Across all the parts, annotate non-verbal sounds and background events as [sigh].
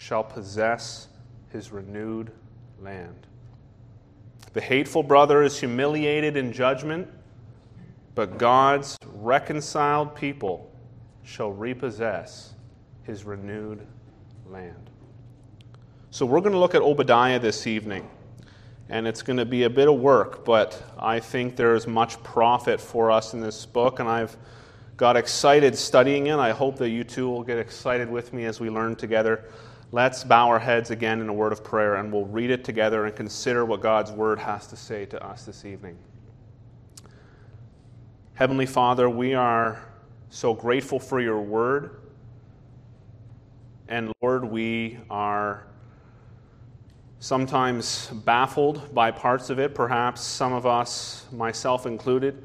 shall possess his renewed land. The hateful brother is humiliated in judgment, but God's reconciled people shall repossess his renewed land. So we're going to look at Obadiah this evening. And it's going to be a bit of work, but I think there's much profit for us in this book, and I've got excited studying it. I hope that you too will get excited with me as we learn together. Let's bow our heads again in a word of prayer, and we'll read it together and consider what God's word has to say to us this evening. Heavenly Father, we are so grateful for your word. And Lord, we are sometimes baffled by parts of it. Perhaps some of us, myself included,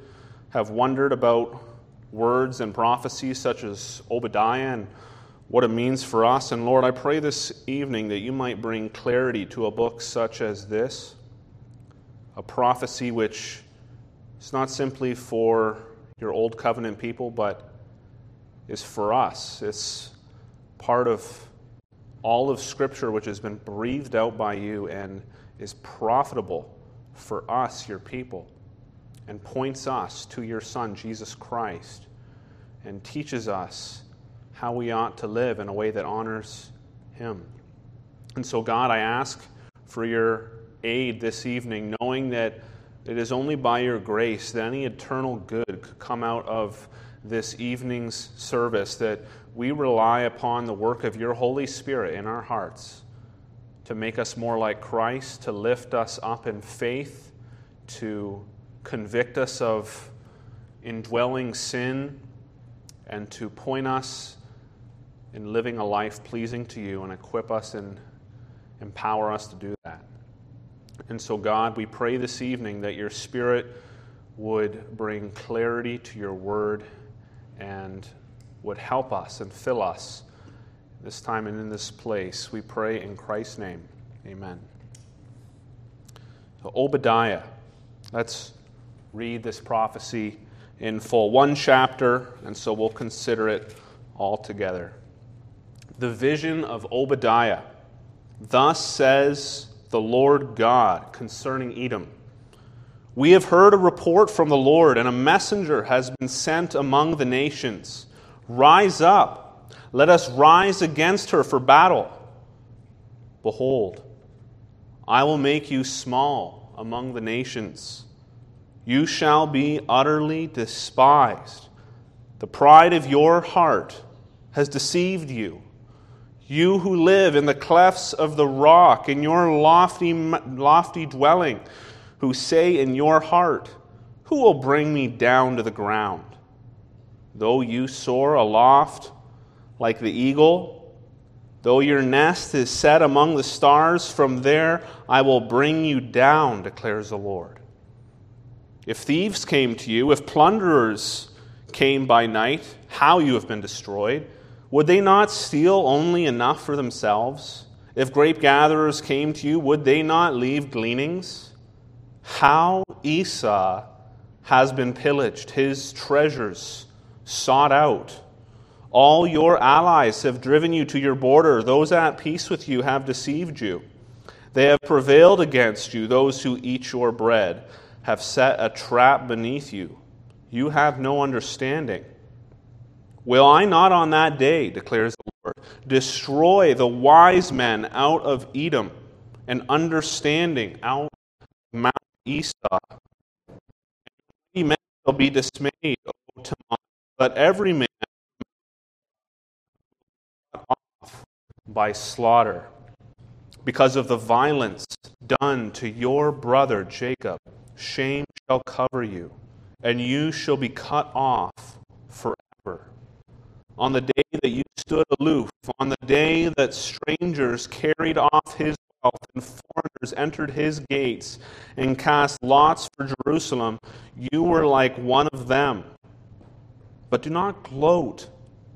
have wondered about words and prophecies such as Obadiah and what it means for us. And Lord, I pray this evening that you might bring clarity to a book such as this, a prophecy which is not simply for your old covenant people, but is for us. It's part of all of Scripture which has been breathed out by you and is profitable for us, your people, and points us to your Son, Jesus Christ, and teaches us how we ought to live in a way that honors Him. And so, God, I ask for your aid this evening, knowing that it is only by your grace that any eternal good could come out of this evening's service, that we rely upon the work of your Holy Spirit in our hearts to make us more like Christ, to lift us up in faith, to convict us of indwelling sin, and to point us in living a life pleasing to you and equip us and empower us to do that. And so, God, we pray this evening that your Spirit would bring clarity to your word and would help us and fill us this time and in this place. We pray in Christ's name. Amen. So, Obadiah. Let's read this prophecy in full. One chapter, and so we'll consider it all together. The vision of Obadiah. Thus says the Lord God concerning Edom. We have heard a report from the Lord, and a messenger has been sent among the nations. Rise up, let us rise against her for battle. Behold, I will make you small among the nations. You shall be utterly despised. The pride of your heart has deceived you. You who live in the clefts of the rock, in your lofty, lofty dwelling, who say in your heart, Who will bring me down to the ground? Though you soar aloft like the eagle, though your nest is set among the stars, from there I will bring you down, declares the Lord. If thieves came to you, if plunderers came by night, how you have been destroyed, would they not steal only enough for themselves? If grape gatherers came to you, would they not leave gleanings? How Esau has been pillaged, his treasures sought out. All your allies have driven you to your border. Those at peace with you have deceived you. They have prevailed against you. Those who eat your bread have set a trap beneath you. You have no understanding. Will I not on that day, declares the Lord, destroy the wise men out of Edom and understanding out of Mount Esau? Many men shall be dismayed, O but every man off by slaughter because of the violence done to your brother Jacob. Shame shall cover you, and you shall be cut off forever. On the day that you stood aloof, on the day that strangers carried off his wealth and foreigners entered his gates and cast lots for Jerusalem, you were like one of them. But do not gloat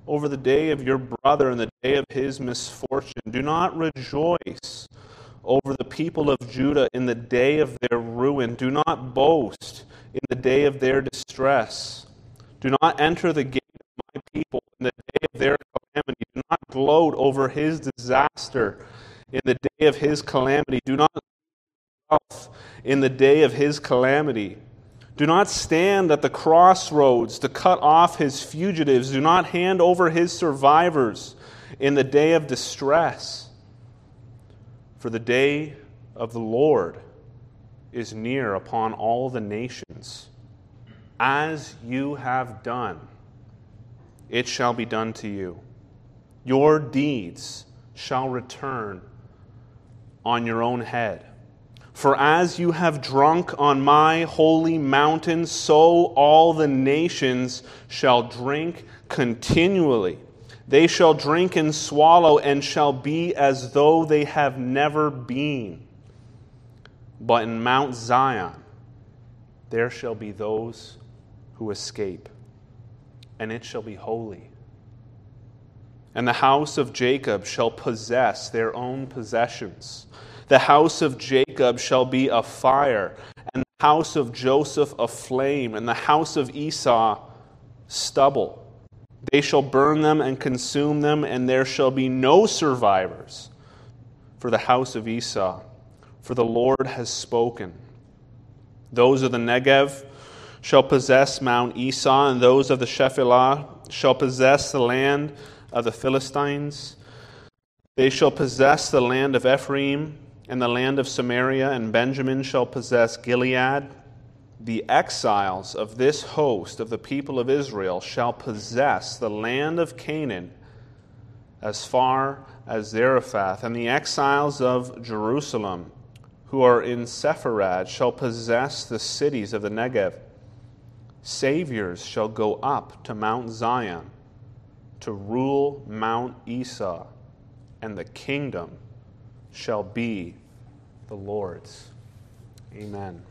over the day of your brother and the day of his misfortune. Do not rejoice over the people of Judah in the day of their ruin. Do not boast in the day of their distress. Do not enter the gate people in the day of their calamity. Do not gloat over his disaster in the day of his calamity. Do not in the day of his calamity. Do not stand at the crossroads to cut off his fugitives. Do not hand over his survivors in the day of distress. For the day of the Lord is near upon all the nations. As you have done, it shall be done to you. Your deeds shall return on your own head. For as you have drunk on my holy mountain, so all the nations shall drink continually. They shall drink and swallow, and shall be as though they have never been. But in Mount Zion there shall be those who escape, and it shall be holy. And the house of Jacob shall possess their own possessions. The house of Jacob shall be a fire, and the house of Joseph a flame, and the house of Esau stubble. They shall burn them and consume them, and there shall be no survivors for the house of Esau, for the Lord has spoken. Those of the Negev shall possess Mount Esau, and those of the Shephelah shall possess the land of the Philistines. They shall possess the land of Ephraim and the land of Samaria, and Benjamin shall possess Gilead. The exiles of this host of the people of Israel shall possess the land of Canaan as far as Zarephath, and the exiles of Jerusalem who are in Sepharad shall possess the cities of the Negev. Saviors shall go up to Mount Zion to rule Mount Esau, and the kingdom shall be the Lord's. Amen.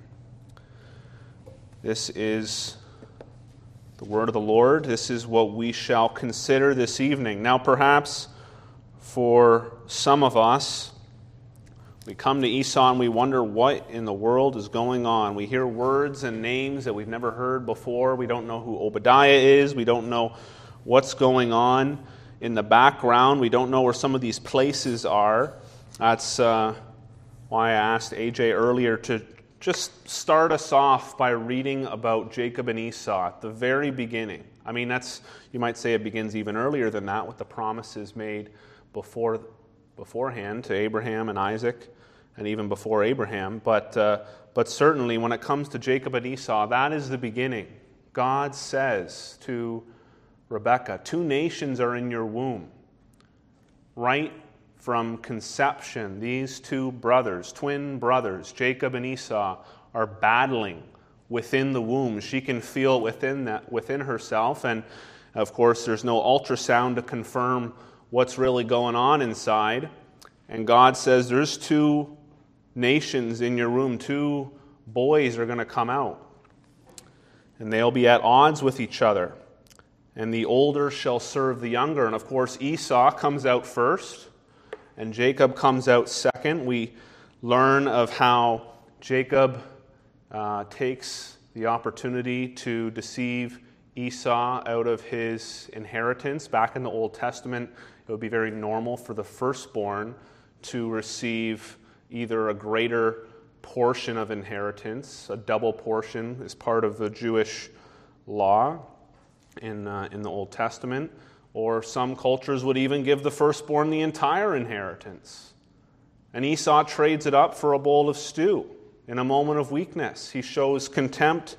This is the word of the Lord. This is what we shall consider this evening. Now, perhaps for some of us, we come to Esau and we wonder what in the world is going on. We hear words and names that we've never heard before. We don't know who Obadiah is. We don't know what's going on in the background. We don't know where some of these places are. That's uh, why I asked AJ earlier to just start us off by reading about Jacob and Esau at the very beginning. I mean, that's, you might say it begins even earlier than that with the promises made before, beforehand to Abraham and Isaac and even before Abraham. But, uh, but certainly when it comes to Jacob and Esau, that is the beginning. God says to Rebekah, Two nations are in your womb. Right from conception, these two brothers, twin brothers, Jacob and Esau, are battling within the womb. She can feel within that within herself and of course there's no ultrasound to confirm what's really going on inside. And God says there's two nations in your room, two boys are going to come out. And they'll be at odds with each other. And the older shall serve the younger. And of course, Esau comes out first, and Jacob comes out second. We learn of how Jacob uh, takes the opportunity to deceive Esau out of his inheritance. Back in the Old Testament, it would be very normal for the firstborn to receive either a greater portion of inheritance, a double portion, is part of the Jewish law in, uh, in the Old Testament, or some cultures would even give the firstborn the entire inheritance. And Esau trades it up for a bowl of stew in a moment of weakness. He shows contempt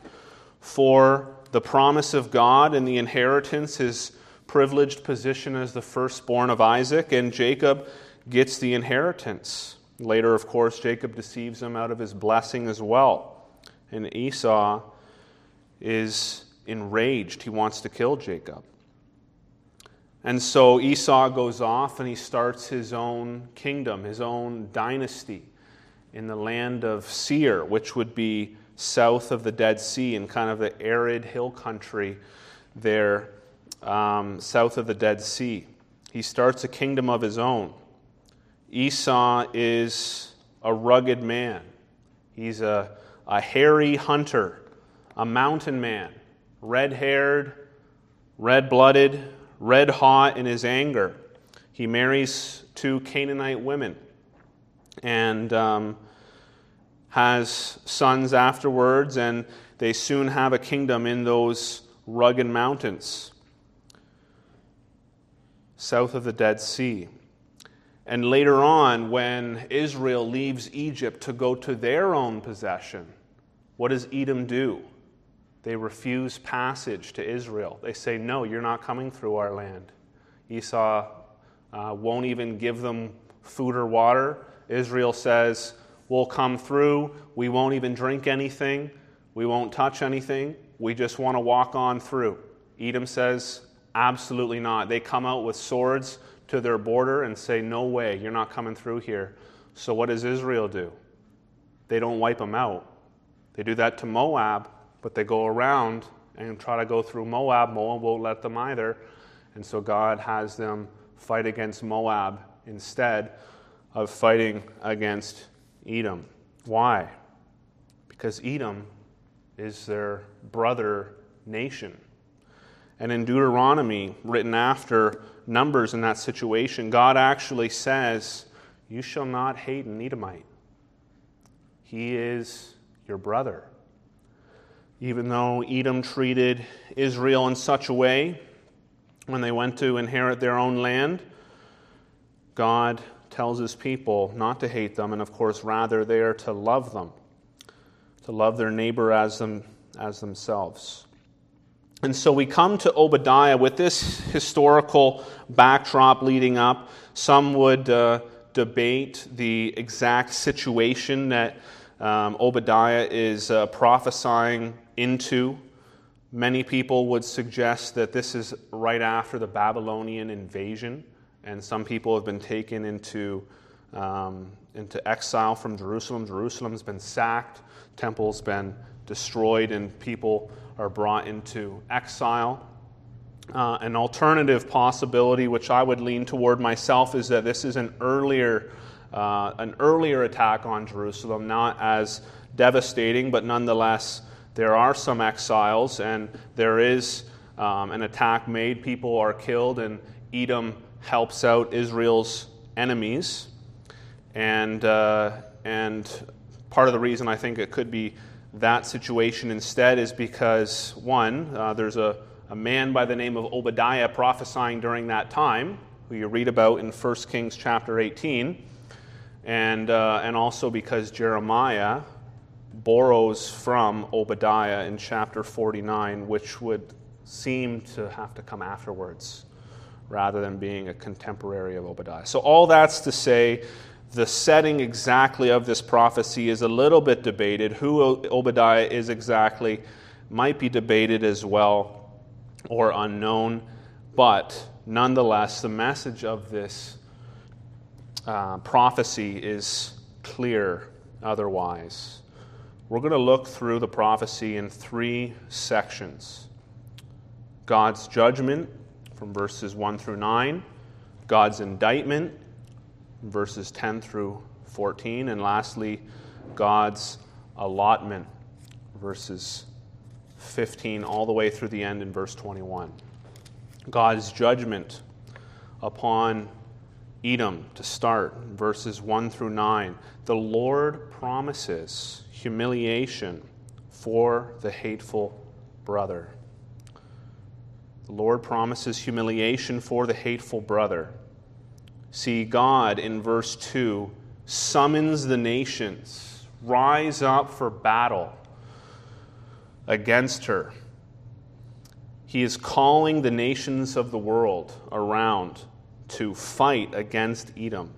for the promise of God and the inheritance, his privileged position as the firstborn of Isaac, and Jacob gets the inheritance. Later, of course, Jacob deceives him out of his blessing as well. And Esau is enraged. He wants to kill Jacob. And so Esau goes off and he starts his own kingdom, his own dynasty in the land of Seir, which would be south of the Dead Sea in kind of the arid hill country there, um, south of the Dead Sea. He starts a kingdom of his own. Esau is a rugged man. He's a, a hairy hunter, a mountain man, red haired, red blooded, red hot in his anger. he marries two Canaanite women and um, has sons afterwards, and they soon have a kingdom in those rugged mountains south of the Dead Sea. And later on, when Israel leaves Egypt to go to their own possession, what does Edom do? They refuse passage to Israel. They say, No, you're not coming through our land. Esau uh, won't even give them food or water. Israel says, We'll come through. We won't even drink anything. We won't touch anything. We just want to walk on through. Edom says, Absolutely not. They come out with swords to their border and say, No way, you're not coming through here. So, what does Israel do? They don't wipe them out. They do that to Moab, but they go around and try to go through Moab. Moab won't let them either. And so, God has them fight against Moab instead of fighting against Edom. Why? Because Edom is their brother nation. And in Deuteronomy, written after Numbers in that situation, God actually says, You shall not hate an Edomite. He is your brother. Even though Edom treated Israel in such a way when they went to inherit their own land, God tells his people not to hate them, and of course, rather, they are to love them, to love their neighbor as, them, as themselves. And so we come to Obadiah with this historical backdrop leading up. Some would uh, debate the exact situation that um, Obadiah is uh, prophesying into. Many people would suggest that this is right after the Babylonian invasion and some people have been taken into, um, into exile from Jerusalem. Jerusalem's been sacked, temple's been destroyed, and people are brought into exile. Uh, an alternative possibility, which I would lean toward myself, is that this is an earlier, uh, an earlier attack on Jerusalem, not as devastating, but nonetheless, there are some exiles, and there is um, an attack made. People are killed, and Edom helps out Israel's enemies. And, uh, and part of the reason I think it could be that situation instead is because, one, uh, there's a, a man by the name of Obadiah prophesying during that time, who you read about in 1 Kings chapter 18, and, uh, and also because Jeremiah borrows from Obadiah in chapter 49, which would seem to have to come afterwards rather than being a contemporary of Obadiah. So, all that's to say, the setting exactly of this prophecy is a little bit debated. Who Obadiah is exactly might be debated as well or unknown, but nonetheless, the message of this uh, prophecy is clear otherwise. We're going to look through the prophecy in three sections God's judgment from verses 1 through 9, God's indictment, verses 10 through 14, and lastly, God's allotment, verses 15 all the way through the end in verse 21. God's judgment upon Edom to start, verses 1 through 9. The Lord promises humiliation for the hateful brother. The Lord promises humiliation for the hateful brother. See, God in verse 2 summons the nations, rise up for battle against her. He is calling the nations of the world around to fight against Edom.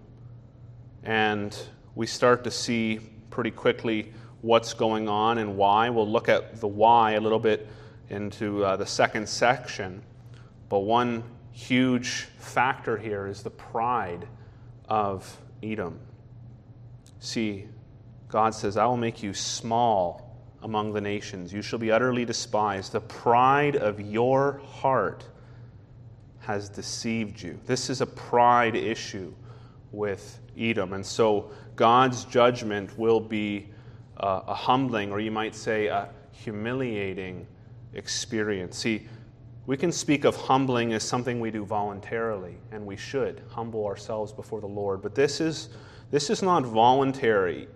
And we start to see pretty quickly what's going on and why. We'll look at the why a little bit into uh, the second section. But one huge factor here is the pride of Edom. See, God says, I will make you small among the nations. You shall be utterly despised. The pride of your heart has deceived you. This is a pride issue with Edom. And so God's judgment will be uh, a humbling, or you might say a humiliating experience. See, we can speak of humbling as something we do voluntarily, and we should humble ourselves before the Lord. But this is, this is not voluntary.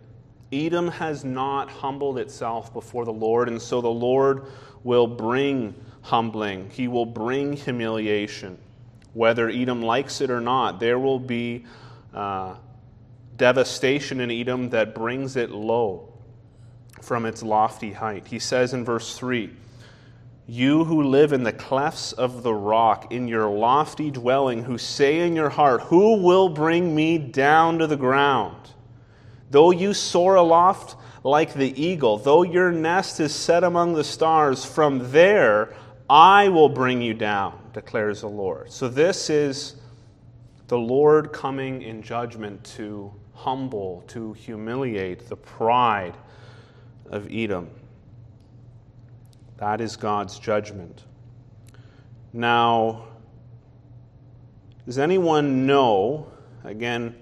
Edom has not humbled itself before the Lord, and so the Lord will bring humbling. He will bring humiliation. Whether Edom likes it or not, there will be uh, devastation in Edom that brings it low from its lofty height. He says in verse 3 You who live in the clefts of the rock, in your lofty dwelling, who say in your heart, Who will bring me down to the ground? Though you soar aloft like the eagle, though your nest is set among the stars, from there I will bring you down, declares the Lord. So this is the Lord coming in judgment to humble, to humiliate the pride of Edom. That is God's judgment. Now, does anyone know? Again,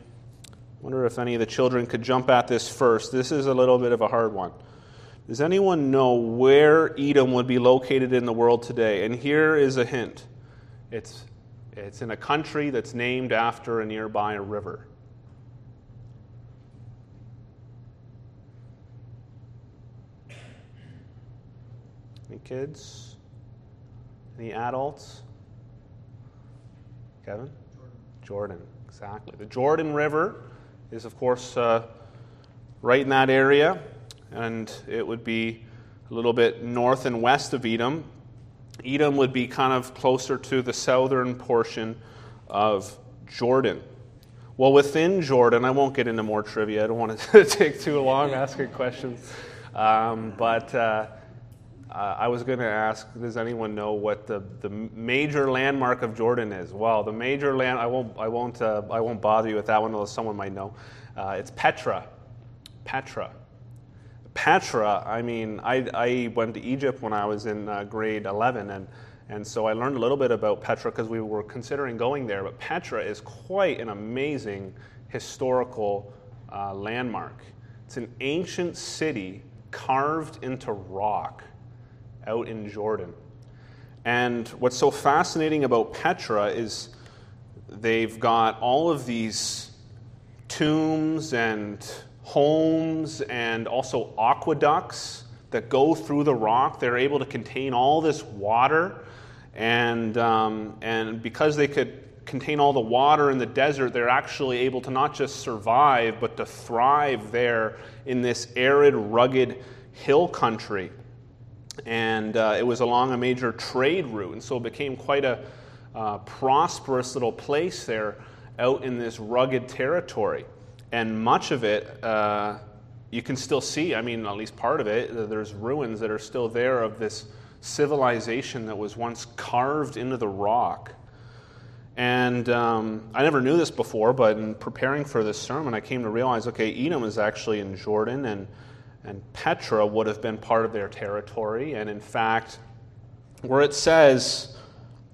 I wonder if any of the children could jump at this first. This is a little bit of a hard one. Does anyone know where Edom would be located in the world today? And here is a hint it's, it's in a country that's named after a nearby river. Kids? Any adults? Kevin? Jordan. Jordan, exactly. The Jordan River is, of course, uh, right in that area, and it would be a little bit north and west of Edom. Edom would be kind of closer to the southern portion of Jordan. Well, within Jordan, I won't get into more trivia. I don't want to [laughs] take too long asking questions. Um, but uh, uh, I was going to ask, does anyone know what the, the major landmark of Jordan is? Well, the major land, I won't, I won't, uh, I won't bother you with that one, although someone might know. Uh, it's Petra. Petra. Petra, I mean, I, I went to Egypt when I was in uh, grade 11, and, and so I learned a little bit about Petra because we were considering going there. But Petra is quite an amazing historical uh, landmark. It's an ancient city carved into rock out in Jordan. And what's so fascinating about Petra is they've got all of these tombs and homes and also aqueducts that go through the rock. They're able to contain all this water. And, um, and because they could contain all the water in the desert, they're actually able to not just survive, but to thrive there in this arid, rugged hill country and uh, it was along a major trade route, and so it became quite a uh, prosperous little place there out in this rugged territory. And much of it uh, you can still see, I mean, at least part of it, there's ruins that are still there of this civilization that was once carved into the rock. And um, I never knew this before, but in preparing for this sermon, I came to realize okay, Edom is actually in Jordan, and and Petra would have been part of their territory. And in fact, where it says,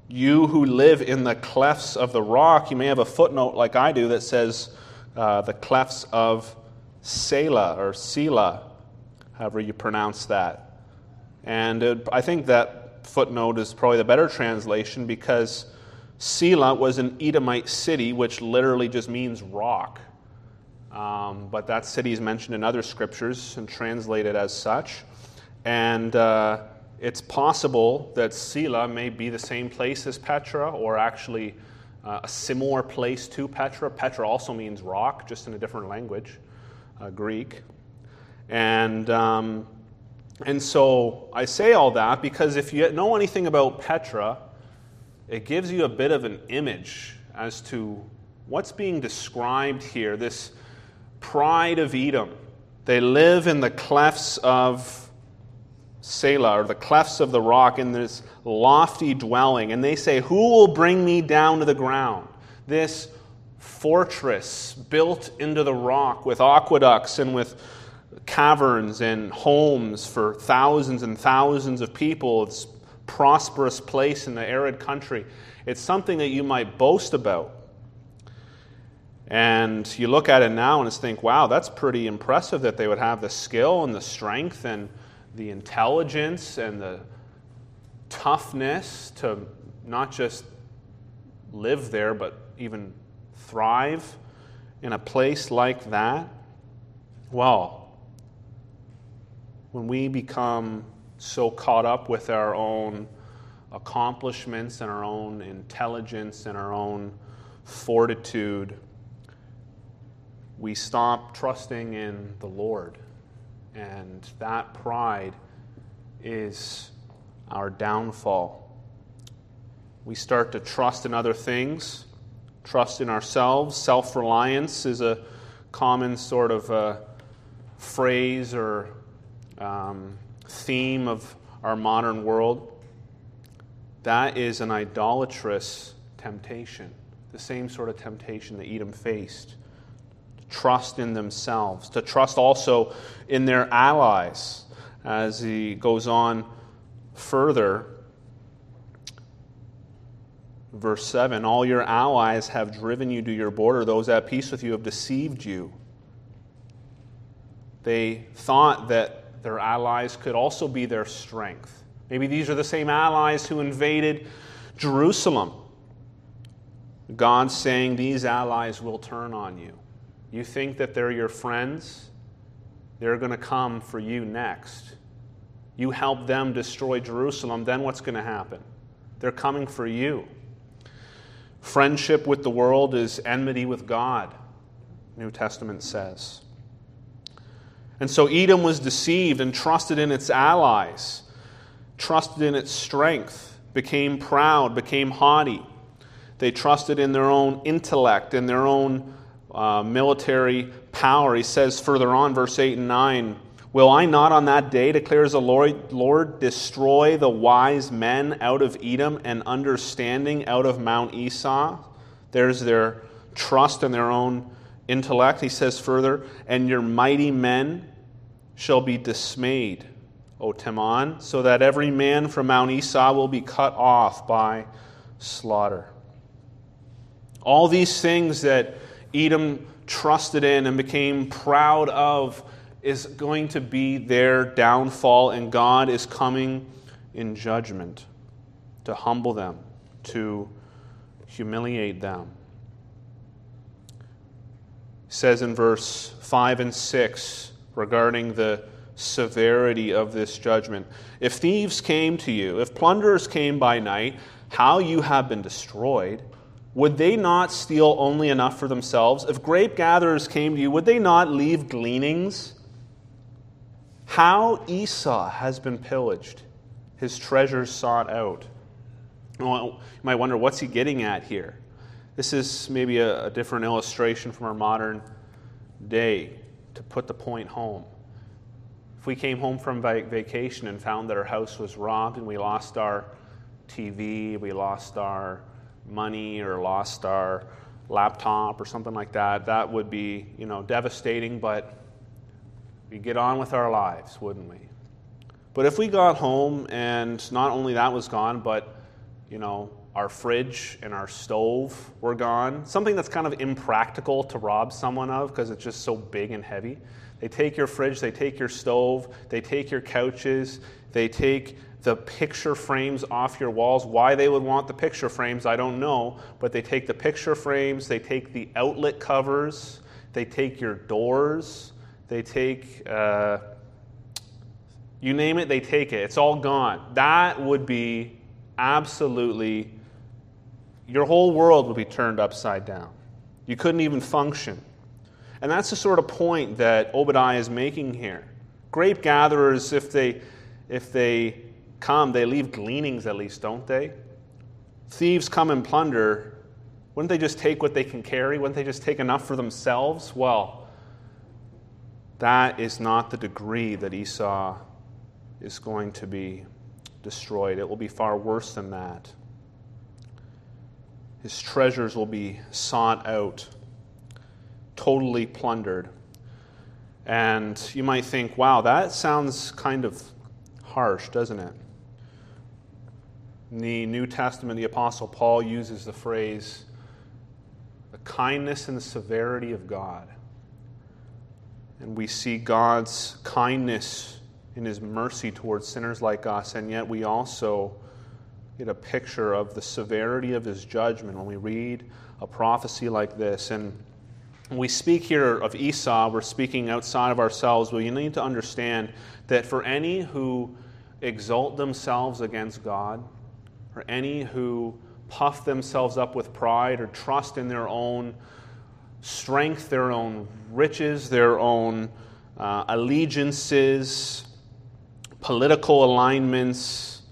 You who live in the clefts of the rock, you may have a footnote like I do that says, uh, The clefts of Sela or Sela, however you pronounce that. And it, I think that footnote is probably the better translation because Sela was an Edomite city, which literally just means rock. Um, but that city is mentioned in other scriptures and translated as such. And uh, it's possible that Sela may be the same place as Petra or actually uh, a similar place to Petra. Petra also means rock, just in a different language, uh, Greek. And, um, and so I say all that because if you know anything about Petra, it gives you a bit of an image as to what's being described here. This pride of Edom. They live in the clefts of Sela, or the clefts of the rock, in this lofty dwelling. And they say, Who will bring me down to the ground? This fortress built into the rock with aqueducts and with caverns and homes for thousands and thousands of people. It's prosperous place in the arid country. It's something that you might boast about. And you look at it now and just think, wow, that's pretty impressive that they would have the skill and the strength and the intelligence and the toughness to not just live there, but even thrive in a place like that? Well, when we become so caught up with our own accomplishments and our own intelligence and our own fortitude, we stop trusting in the Lord. And that pride is our downfall. We start to trust in other things, trust in ourselves. Self reliance is a common sort of uh, phrase or um, theme of our modern world. That is an idolatrous temptation, the same sort of temptation that Edom faced. Trust in themselves, to trust also in their allies. As he goes on further, verse 7 All your allies have driven you to your border, those at peace with you have deceived you. They thought that their allies could also be their strength. Maybe these are the same allies who invaded Jerusalem. God's saying these allies will turn on you. You think that they're your friends? They're going to come for you next. You help them destroy Jerusalem, then what's going to happen? They're coming for you. Friendship with the world is enmity with God, New Testament says. And so Edom was deceived and trusted in its allies, trusted in its strength, became proud, became haughty. They trusted in their own intellect, in their own uh, military power. He says further on, verse 8 and 9 Will I not on that day, declares the Lord, Lord, destroy the wise men out of Edom and understanding out of Mount Esau? There's their trust in their own intellect. He says further, and your mighty men shall be dismayed, O Teman, so that every man from Mount Esau will be cut off by slaughter. All these things that Edom trusted in and became proud of is going to be their downfall, and God is coming in judgment to humble them, to humiliate them. It says in verse 5 and 6 regarding the severity of this judgment If thieves came to you, if plunderers came by night, how you have been destroyed. Would they not steal only enough for themselves? If grape gatherers came to you, would they not leave gleanings? How Esau has been pillaged, his treasures sought out. Well, you might wonder, what's he getting at here? This is maybe a, a different illustration from our modern day to put the point home. If we came home from vacation and found that our house was robbed and we lost our TV, we lost our money, or lost our laptop or something like that, that would be, you know, devastating, but we get on with our lives, wouldn't we? But if we got home and not only that was gone, but you know, our fridge and our stove were gone, something that's kind of impractical to rob someone of because it's just so big and heavy. They take your fridge, they take your stove, they take your couches, they take the picture frames off your walls. Why they would want the picture frames, I don't know, but they take the picture frames, they take the outlet covers, they take your doors, they take, uh, you name it, they take it. It's all gone. That would be absolutely, your whole world would be turned upside down. You couldn't even function. And that's the sort of point that Obadiah is making here. Grape gatherers, if they, if they come, they leave gleanings at least, don't they? Thieves come and plunder. Wouldn't they just take what they can carry? Wouldn't they just take enough for themselves? Well, that is not the degree that Esau is going to be destroyed. It will be far worse than that. His treasures will be sought out, totally plundered. And you might think, wow, that sounds kind of harsh, doesn't it? In the New Testament, the Apostle Paul uses the phrase, the kindness and the severity of God. And we see God's kindness in his mercy towards sinners like us, and yet we also get a picture of the severity of his judgment when we read a prophecy like this. And when we speak here of Esau, we're speaking outside of ourselves, but you need to understand that for any who exalt themselves against God, or any who puff themselves up with pride or trust in their own strength, their own riches, their own uh, allegiances, political alignments,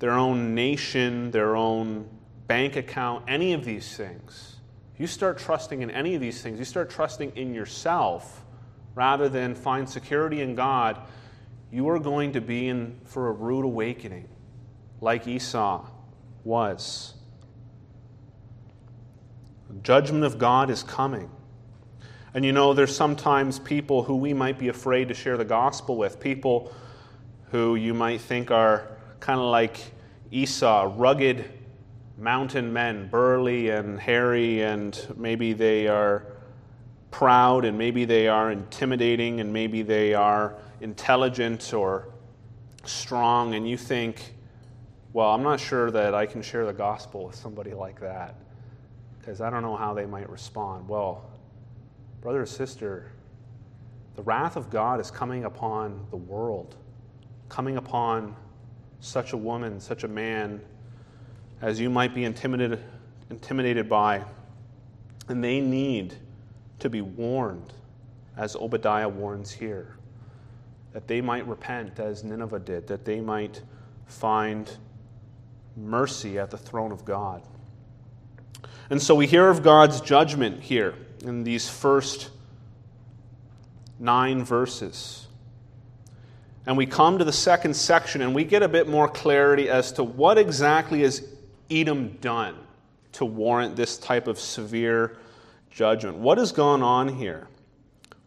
their own nation, their own bank account, any of these things. You start trusting in any of these things, you start trusting in yourself rather than find security in God, you are going to be in for a rude awakening like Esau was. The judgment of God is coming. And you know, there's sometimes people who we might be afraid to share the gospel with, people who you might think are kind of like Esau, rugged mountain men, burly and hairy, and maybe they are proud, and maybe they are intimidating, and maybe they are intelligent or strong, and you think, well, I'm not sure that I can share the gospel with somebody like that because I don't know how they might respond. Well, brother or sister, the wrath of God is coming upon the world, coming upon such a woman, such a man as you might be intimidated, intimidated by. And they need to be warned, as Obadiah warns here, that they might repent as Nineveh did, that they might find mercy at the throne of God. And so we hear of God's judgment here in these first nine verses. And we come to the second section and we get a bit more clarity as to what exactly has Edom done to warrant this type of severe judgment. What has gone on here?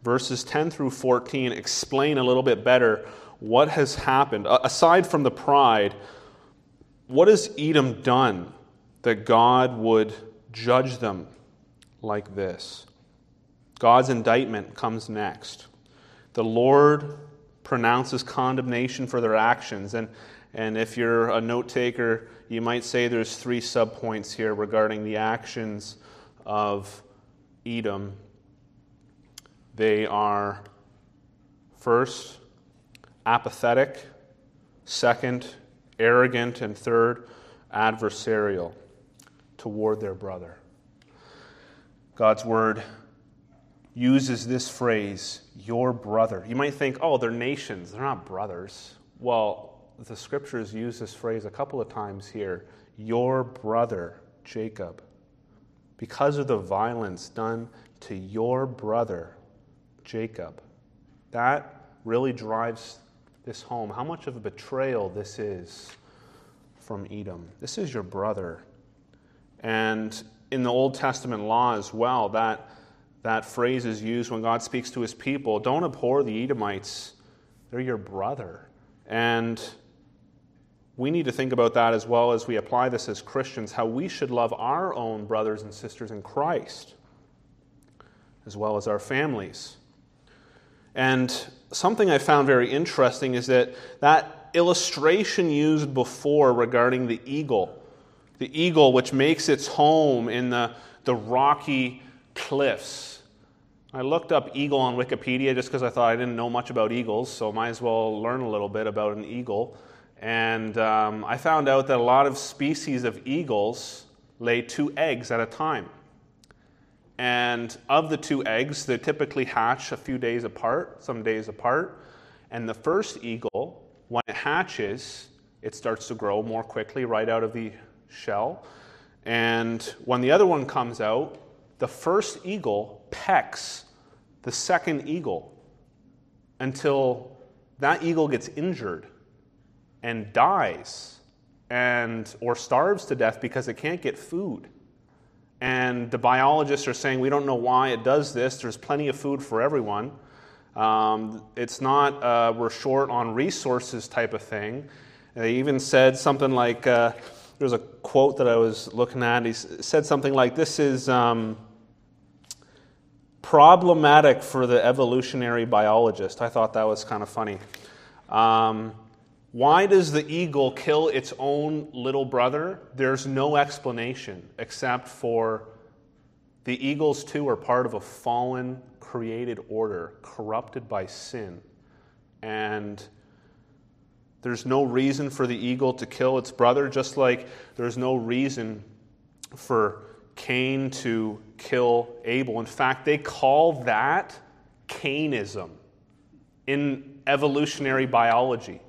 Verses 10 through 14 explain a little bit better what has happened. Aside from the pride, what has Edom done that God would judge them like this? God's indictment comes next. The Lord pronounces condemnation for their actions. And, and if you're a note taker, you might say there's three subpoints here regarding the actions of Edom. They are first, apathetic, second, arrogant, and third, adversarial toward their brother. God's word uses this phrase, your brother. You might think, oh, they're nations, they're not brothers. Well, the scriptures use this phrase a couple of times here your brother, Jacob. Because of the violence done to your brother, Jacob. That really drives this home, how much of a betrayal this is from Edom. This is your brother. And in the Old Testament law as well, that, that phrase is used when God speaks to his people don't abhor the Edomites, they're your brother. And we need to think about that as well as we apply this as Christians, how we should love our own brothers and sisters in Christ, as well as our families. And something I found very interesting is that that illustration used before regarding the eagle, the eagle which makes its home in the, the rocky cliffs. I looked up eagle on Wikipedia just because I thought I didn't know much about eagles, so might as well learn a little bit about an eagle. And um, I found out that a lot of species of eagles lay two eggs at a time. And of the two eggs, they typically hatch a few days apart, some days apart. And the first eagle, when it hatches, it starts to grow more quickly right out of the shell. And when the other one comes out, the first eagle pecks the second eagle until that eagle gets injured and dies and or starves to death because it can't get food. And the biologists are saying we don't know why it does this. There's plenty of food for everyone. Um, it's not uh, we're short on resources type of thing. They even said something like uh, there's a quote that I was looking at. He said something like, "This is." Um, problematic for the evolutionary biologist. I thought that was kind of funny. Um, Why does the eagle kill its own little brother? There's no explanation except for the eagles, too, are part of a fallen created order corrupted by sin. And there's no reason for the eagle to kill its brother, just like there's no reason for Cain to kill Abel. In fact, they call that Cainism in evolutionary biology.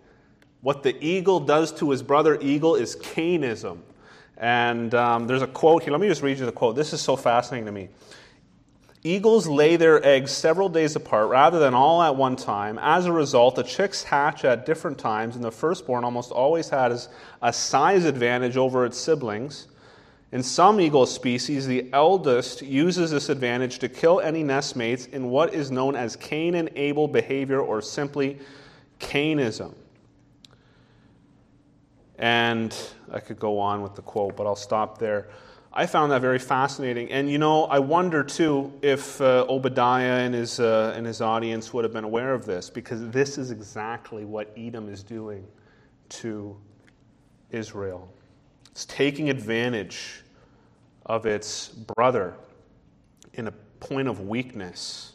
What the eagle does to his brother eagle is Cainism. And um, there's a quote here. Let me just read you the quote. This is so fascinating to me. Eagles lay their eggs several days apart rather than all at one time. As a result, the chicks hatch at different times, and the firstborn almost always has a size advantage over its siblings. In some eagle species, the eldest uses this advantage to kill any nestmates in what is known as Cain and Abel behavior or simply Cainism. And I could go on with the quote, but I'll stop there. I found that very fascinating. And you know, I wonder too if uh, Obadiah and his, uh, and his audience would have been aware of this, because this is exactly what Edom is doing to Israel. It's taking advantage of its brother in a point of weakness,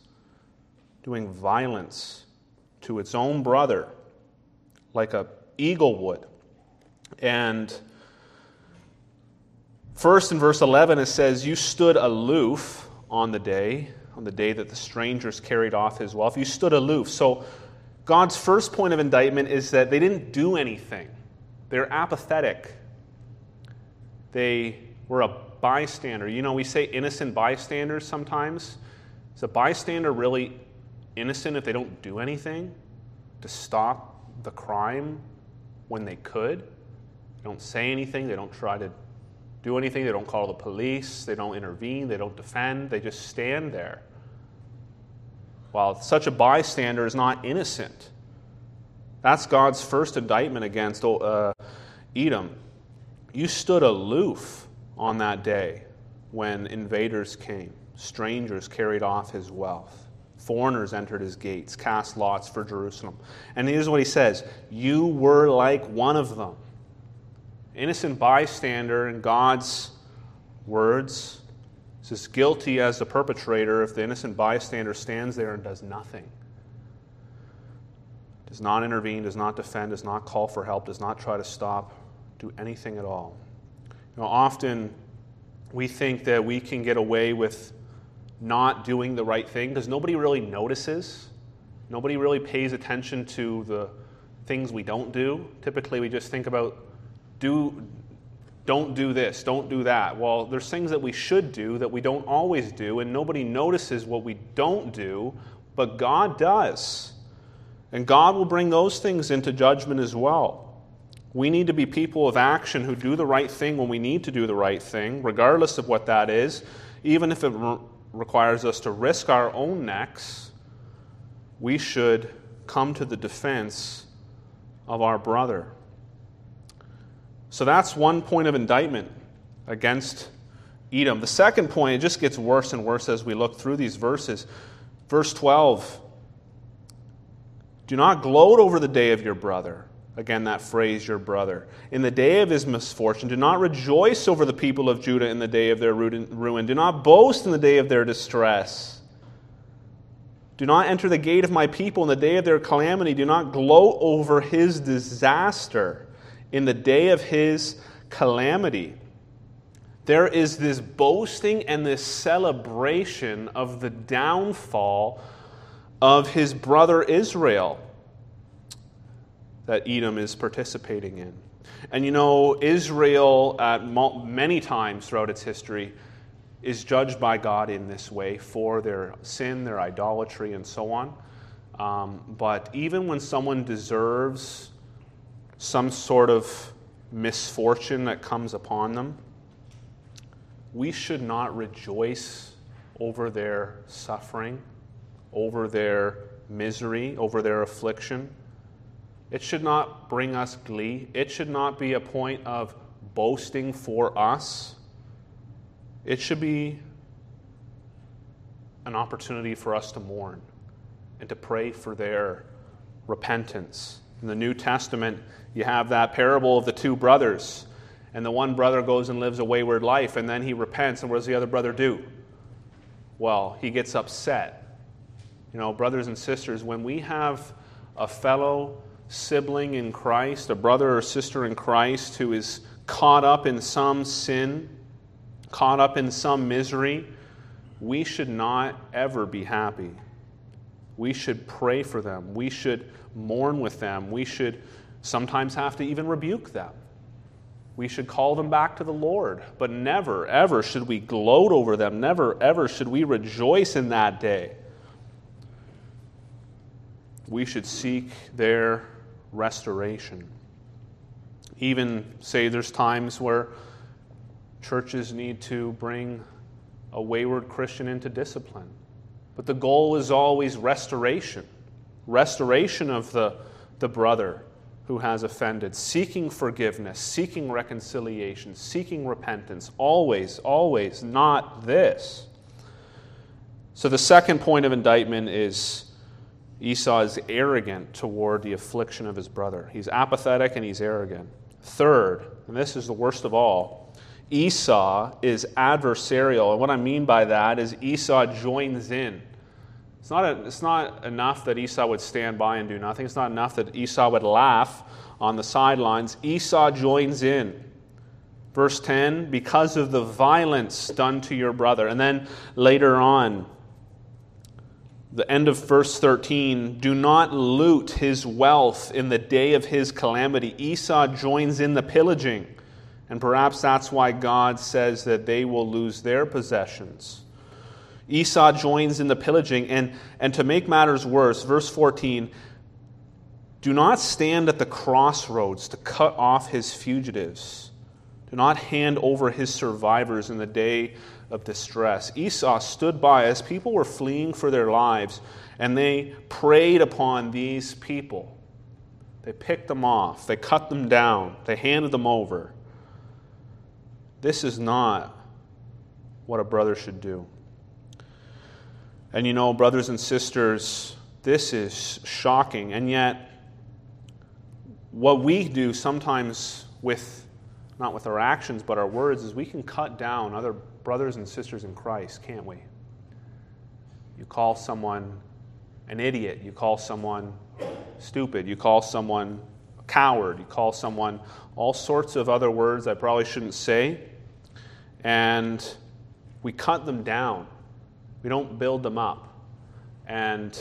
doing violence to its own brother like a eagle would. And first in verse 11, it says, You stood aloof on the day, on the day that the strangers carried off his wealth. You stood aloof. So God's first point of indictment is that they didn't do anything, they're apathetic. They were a bystander. You know, we say innocent bystanders sometimes. Is a bystander really innocent if they don't do anything to stop the crime when they could? They don't say anything, they don't try to do anything, they don't call the police, they don't intervene, they don't defend, they just stand there. While such a bystander is not innocent. That's God's first indictment against uh, Edom. You stood aloof on that day when invaders came, strangers carried off his wealth. Foreigners entered his gates, cast lots for Jerusalem. And here's what he says You were like one of them innocent bystander in God's words is as guilty as the perpetrator if the innocent bystander stands there and does nothing. Does not intervene, does not defend, does not call for help, does not try to stop, do anything at all. You know, often we think that we can get away with not doing the right thing because nobody really notices. Nobody really pays attention to the things we don't do. Typically, we just think about do don't do this, don't do that. Well, there's things that we should do that we don't always do, and nobody notices what we don't do, but God does. And God will bring those things into judgment as well. We need to be people of action who do the right thing when we need to do the right thing, regardless of what that is, even if it re- requires us to risk our own necks. We should come to the defense of our brother. So that's one point of indictment against Edom. The second point, it just gets worse and worse as we look through these verses. Verse 12 Do not gloat over the day of your brother. Again, that phrase, your brother. In the day of his misfortune, do not rejoice over the people of Judah in the day of their ruin. Do not boast in the day of their distress. Do not enter the gate of my people in the day of their calamity. Do not gloat over his disaster in the day of his calamity. There is this boasting and this celebration of the downfall of his brother Israel that Edom is participating in. And you know, Israel, at many times throughout its history, is judged by God in this way for their sin, their idolatry, and so on. Um, but even when someone deserves some sort of misfortune that comes upon them, we should not rejoice over their suffering, over their misery, over their affliction. It should not bring us glee. It should not be a point of boasting for us. It should be an opportunity for us to mourn and to pray for their repentance In the New Testament, you have that parable of the two brothers. And the one brother goes and lives a wayward life, and then he repents. And what does the other brother do? Well, he gets upset. You know, brothers and sisters, when we have a fellow sibling in Christ, a brother or sister in Christ who is caught up in some sin, caught up in some misery, we should not ever be happy. We should pray for them. We should mourn with them. We should sometimes have to even rebuke them. We should call them back to the Lord. But never, ever should we gloat over them. Never, ever should we rejoice in that day. We should seek their restoration. Even say there's times where churches need to bring a wayward Christian into discipline. But the goal is always restoration restoration of the, the brother who has offended, seeking forgiveness, seeking reconciliation, seeking repentance. Always, always, not this. So the second point of indictment is Esau is arrogant toward the affliction of his brother. He's apathetic and he's arrogant. Third, and this is the worst of all, Esau is adversarial. And what I mean by that is Esau joins in. It's not, a, it's not enough that Esau would stand by and do nothing. It's not enough that Esau would laugh on the sidelines. Esau joins in. Verse 10 because of the violence done to your brother. And then later on, the end of verse 13 do not loot his wealth in the day of his calamity. Esau joins in the pillaging. And perhaps that's why God says that they will lose their possessions. Esau joins in the pillaging. And, and to make matters worse, verse 14 do not stand at the crossroads to cut off his fugitives. Do not hand over his survivors in the day of distress. Esau stood by as people were fleeing for their lives, and they preyed upon these people. They picked them off, they cut them down, they handed them over. This is not what a brother should do. And you know, brothers and sisters, this is shocking. And yet, what we do sometimes with, not with our actions, but our words, is we can cut down other brothers and sisters in Christ, can't we? You call someone an idiot. You call someone stupid. You call someone a coward. You call someone all sorts of other words I probably shouldn't say. And we cut them down. We don't build them up. And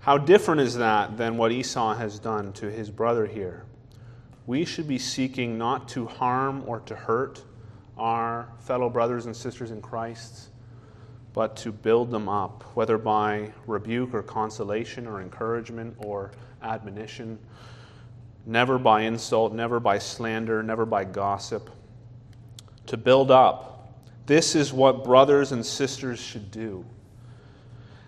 how different is that than what Esau has done to his brother here? We should be seeking not to harm or to hurt our fellow brothers and sisters in Christ, but to build them up, whether by rebuke or consolation or encouragement or admonition, never by insult, never by slander, never by gossip. To build up this is what brothers and sisters should do.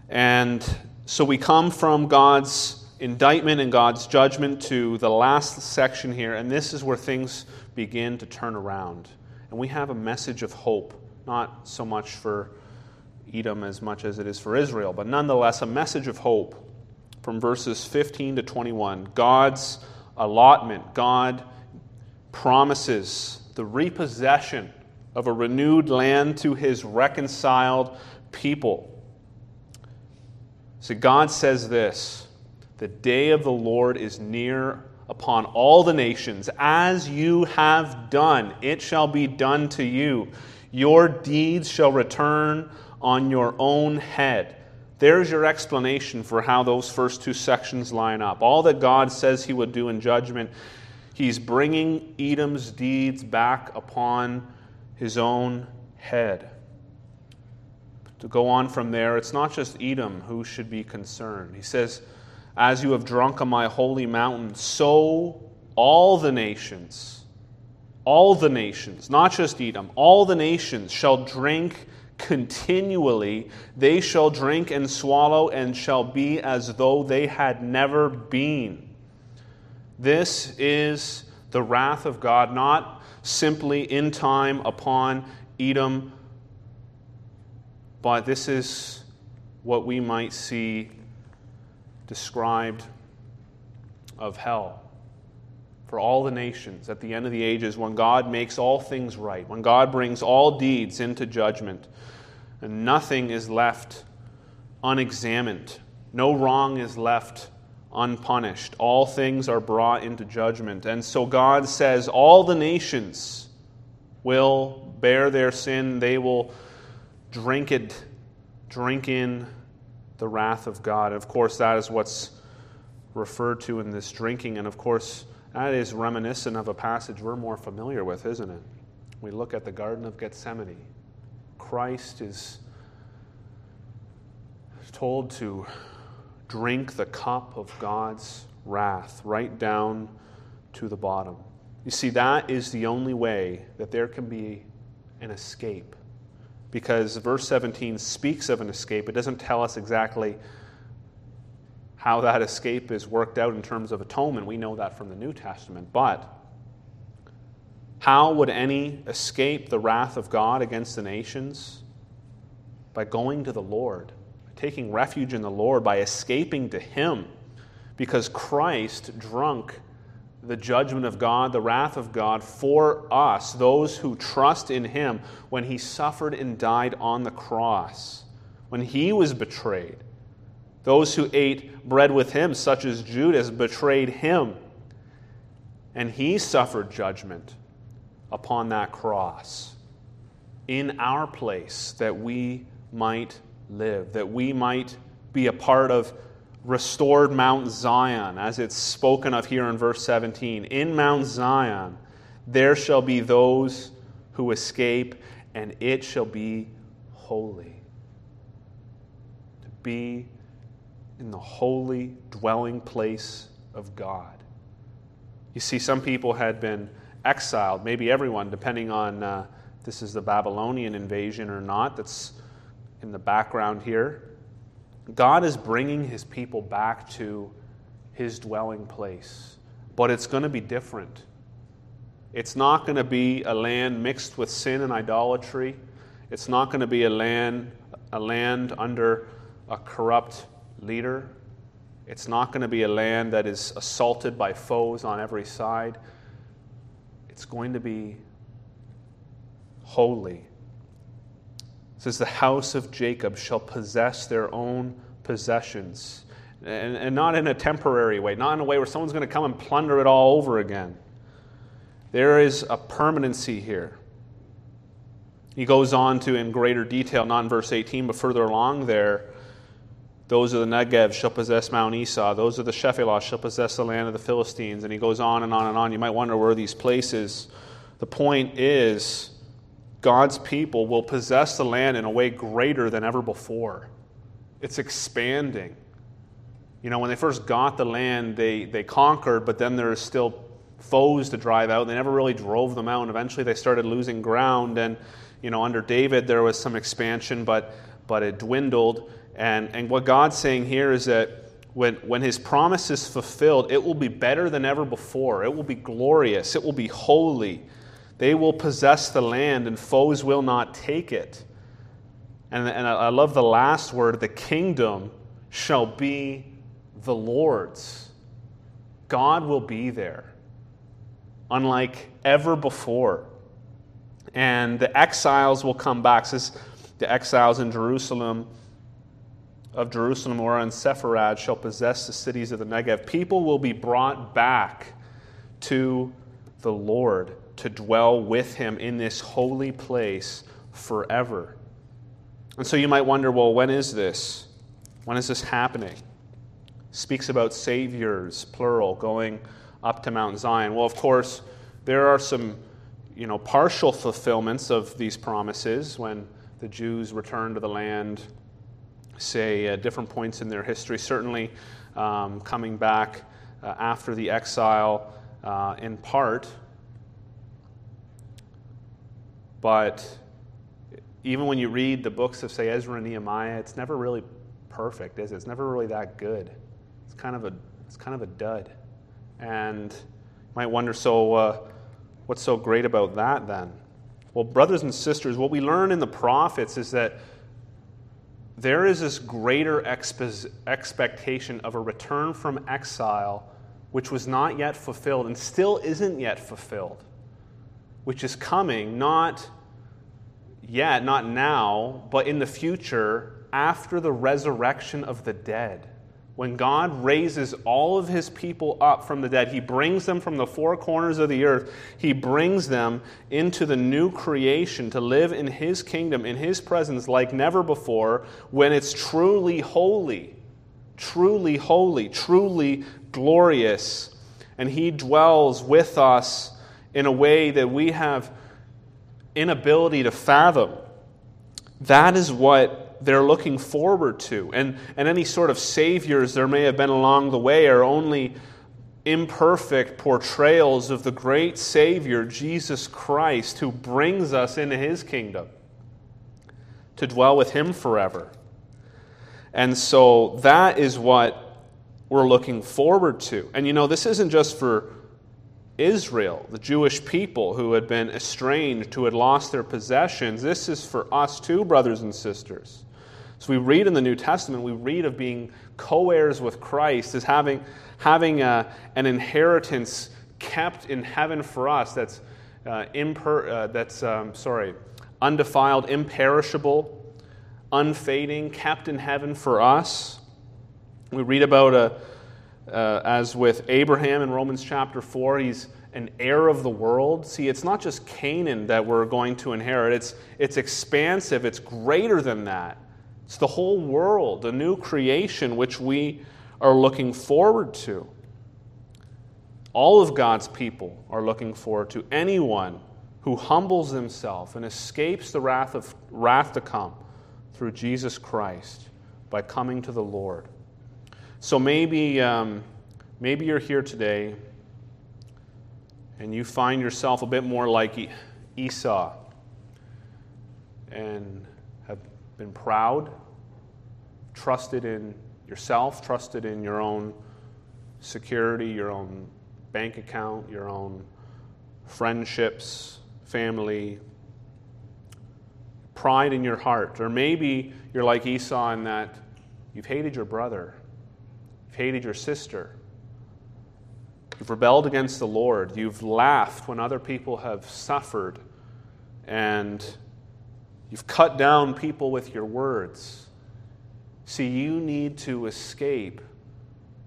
And so we come from God's indictment and God's judgment to the last section here, and this is where things begin to turn around. And we have a message of hope, not so much for Edom as much as it is for Israel, but nonetheless a message of hope from verses 15 to 21. God's allotment, God promises the repossession of a renewed land to his reconciled people. So God says this The day of the Lord is near upon all the nations. As you have done, it shall be done to you. Your deeds shall return on your own head. There's your explanation for how those first two sections line up. All that God says he would do in judgment, he's bringing Edom's deeds back upon his own head. To go on from there, it's not just Edom who should be concerned. He says, As you have drunk on my holy mountain, so all the nations, all the nations, not just Edom, all the nations shall drink continually. They shall drink and swallow and shall be as though they had never been. This is the wrath of God, not simply in time upon Edom, but this is what we might see described of hell for all the nations at the end of the ages when God makes all things right, when God brings all deeds into judgment, and nothing is left unexamined, no wrong is left unpunished. All things are brought into judgment. And so God says, All the nations will bear their sin, they will drink it, drink in the wrath of God. And of course, that is what's referred to in this drinking. And of course, that is reminiscent of a passage we're more familiar with, isn't it? We look at the Garden of Gethsemane. Christ is told to drink the cup of God's wrath right down to the bottom. You see, that is the only way that there can be an escape. Because verse 17 speaks of an escape. It doesn't tell us exactly how that escape is worked out in terms of atonement. We know that from the New Testament. But how would any escape the wrath of God against the nations? By going to the Lord taking refuge in the Lord, by escaping to Him, because Christ drunk the judgment of God, the wrath of God for us, those who trust in Him, when He suffered and died on the cross, when He was betrayed. Those who ate bread with Him, such as Judas, betrayed Him. And He suffered judgment upon that cross in our place that we might live, that we might be a part of restored Mount Zion, as it's spoken of here in verse 17. In Mount Zion, there shall be those who escape, and it shall be holy. To be in the holy dwelling place of God. You see, some people had been exiled, maybe everyone, depending on uh, this is the Babylonian invasion or not. That's in the background here. God is bringing his people back to his dwelling place, but it's going to be different. It's not going to be a land mixed with sin and idolatry. It's not going to be a land, a land under a corrupt leader. It's not going to be a land that is assaulted by foes on every side. It's going to be holy says, The house of Jacob shall possess their own possessions. And, and not in a temporary way, not in a way where someone's going to come and plunder it all over again. There is a permanency here. He goes on to, in greater detail, not in verse 18, but further along there, those of the Negev shall possess Mount Esau. Those of the Shephelah shall possess the land of the Philistines. And he goes on and on and on. You might wonder where these places. The point is, God's people will possess the land in a way greater than ever before. It's expanding. You know, when they first got the land, they, they conquered, but then there's still foes to drive out. They never really drove them out, and eventually they started losing ground. And, you know, under David, there was some expansion, but, but it dwindled. And, and what God's saying here is that when, when his promise is fulfilled, it will be better than ever before. It will be glorious. It will be holy. They will possess the land, and foes will not take it. And, and I love the last word the kingdom shall be the Lord's. God will be there, unlike ever before. And the exiles will come back. Says the exiles in Jerusalem of Jerusalem or in Sepharad shall possess the cities of the Negev. People will be brought back to the Lord to dwell with him in this holy place forever. And so you might wonder well, when is this? When is this happening? Speaks about saviors, plural, going up to Mount Zion. Well, of course, there are some you know, partial fulfillments of these promises when the Jews return to the land, say, at different points in their history. Certainly, um, coming back uh, after the exile, uh, in part but even when you read the books of, say, Ezra and Nehemiah, it's never really perfect, is it? It's never really that good. It's kind of a, it's kind of a dud. And you might wonder, so uh, what's so great about that then? Well, brothers and sisters, what we learn in the prophets is that there is this greater expectation of a return from exile which was not yet fulfilled and still isn't yet fulfilled, which is coming not yet, not now, but in the future after the resurrection of the dead. When God raises all of his people up from the dead, he brings them from the four corners of the earth. He brings them into the new creation to live in his kingdom, in his presence, like never before, when it's truly holy, truly holy, truly glorious. And he dwells with us in a way that we have inability to fathom. That is what they're looking forward to. And, and any sort of saviors there may have been along the way are only imperfect portrayals of the great Savior, Jesus Christ, who brings us into his kingdom to dwell with him forever. And so that is what we're looking forward to. And you know, this isn't just for Israel, the Jewish people who had been estranged, who had lost their possessions. This is for us too, brothers and sisters. So we read in the New Testament, we read of being co heirs with Christ as having, having a, an inheritance kept in heaven for us that's, uh, imper, uh, that's um, sorry, undefiled, imperishable, unfading, kept in heaven for us. We read about, a, uh, as with Abraham in Romans chapter 4, he's an heir of the world. See, it's not just Canaan that we're going to inherit, it's, it's expansive, it's greater than that. It's the whole world, a new creation which we are looking forward to. All of God's people are looking forward to anyone who humbles himself and escapes the wrath of wrath to come through Jesus Christ by coming to the Lord. So maybe, um, maybe you're here today and you find yourself a bit more like Esau and have been proud, trusted in yourself, trusted in your own security, your own bank account, your own friendships, family, pride in your heart. Or maybe you're like Esau in that you've hated your brother, hated your sister. You've rebelled against the Lord. You've laughed when other people have suffered and You've cut down people with your words. See, you need to escape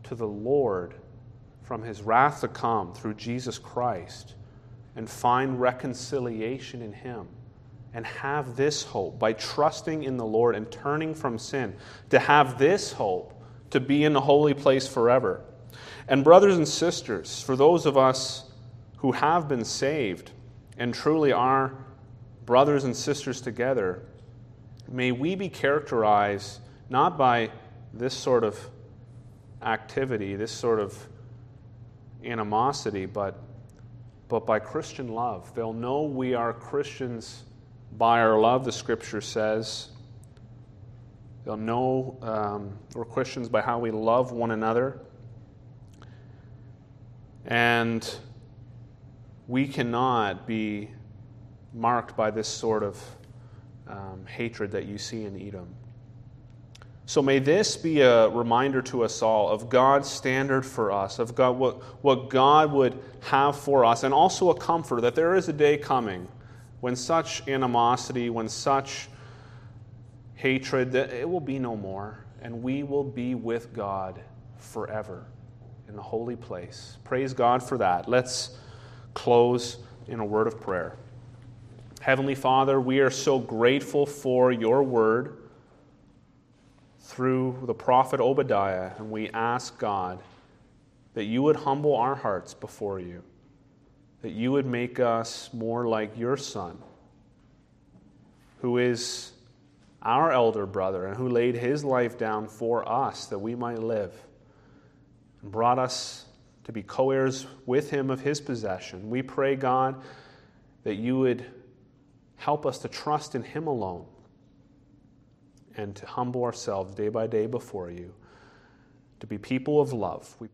to the Lord from his wrath to come through Jesus Christ and find reconciliation in him and have this hope by trusting in the Lord and turning from sin, to have this hope to be in the holy place forever. And, brothers and sisters, for those of us who have been saved and truly are brothers and sisters together, may we be characterized not by this sort of activity, this sort of animosity, but, but by Christian love. They'll know we are Christians by our love, the scripture says. They'll know um, we're Christians by how we love one another. And we cannot be marked by this sort of um, hatred that you see in Edom. So may this be a reminder to us all of God's standard for us, of God, what, what God would have for us, and also a comfort that there is a day coming when such animosity, when such hatred, that it will be no more, and we will be with God forever in the holy place. Praise God for that. Let's close in a word of prayer. Heavenly Father, we are so grateful for your word through the prophet Obadiah, and we ask God that you would humble our hearts before you, that you would make us more like your Son, who is our elder brother and who laid his life down for us that we might live, and brought us to be co heirs with him of his possession. We pray, God, that you would Help us to trust in Him alone and to humble ourselves day by day before you, to be people of love. We.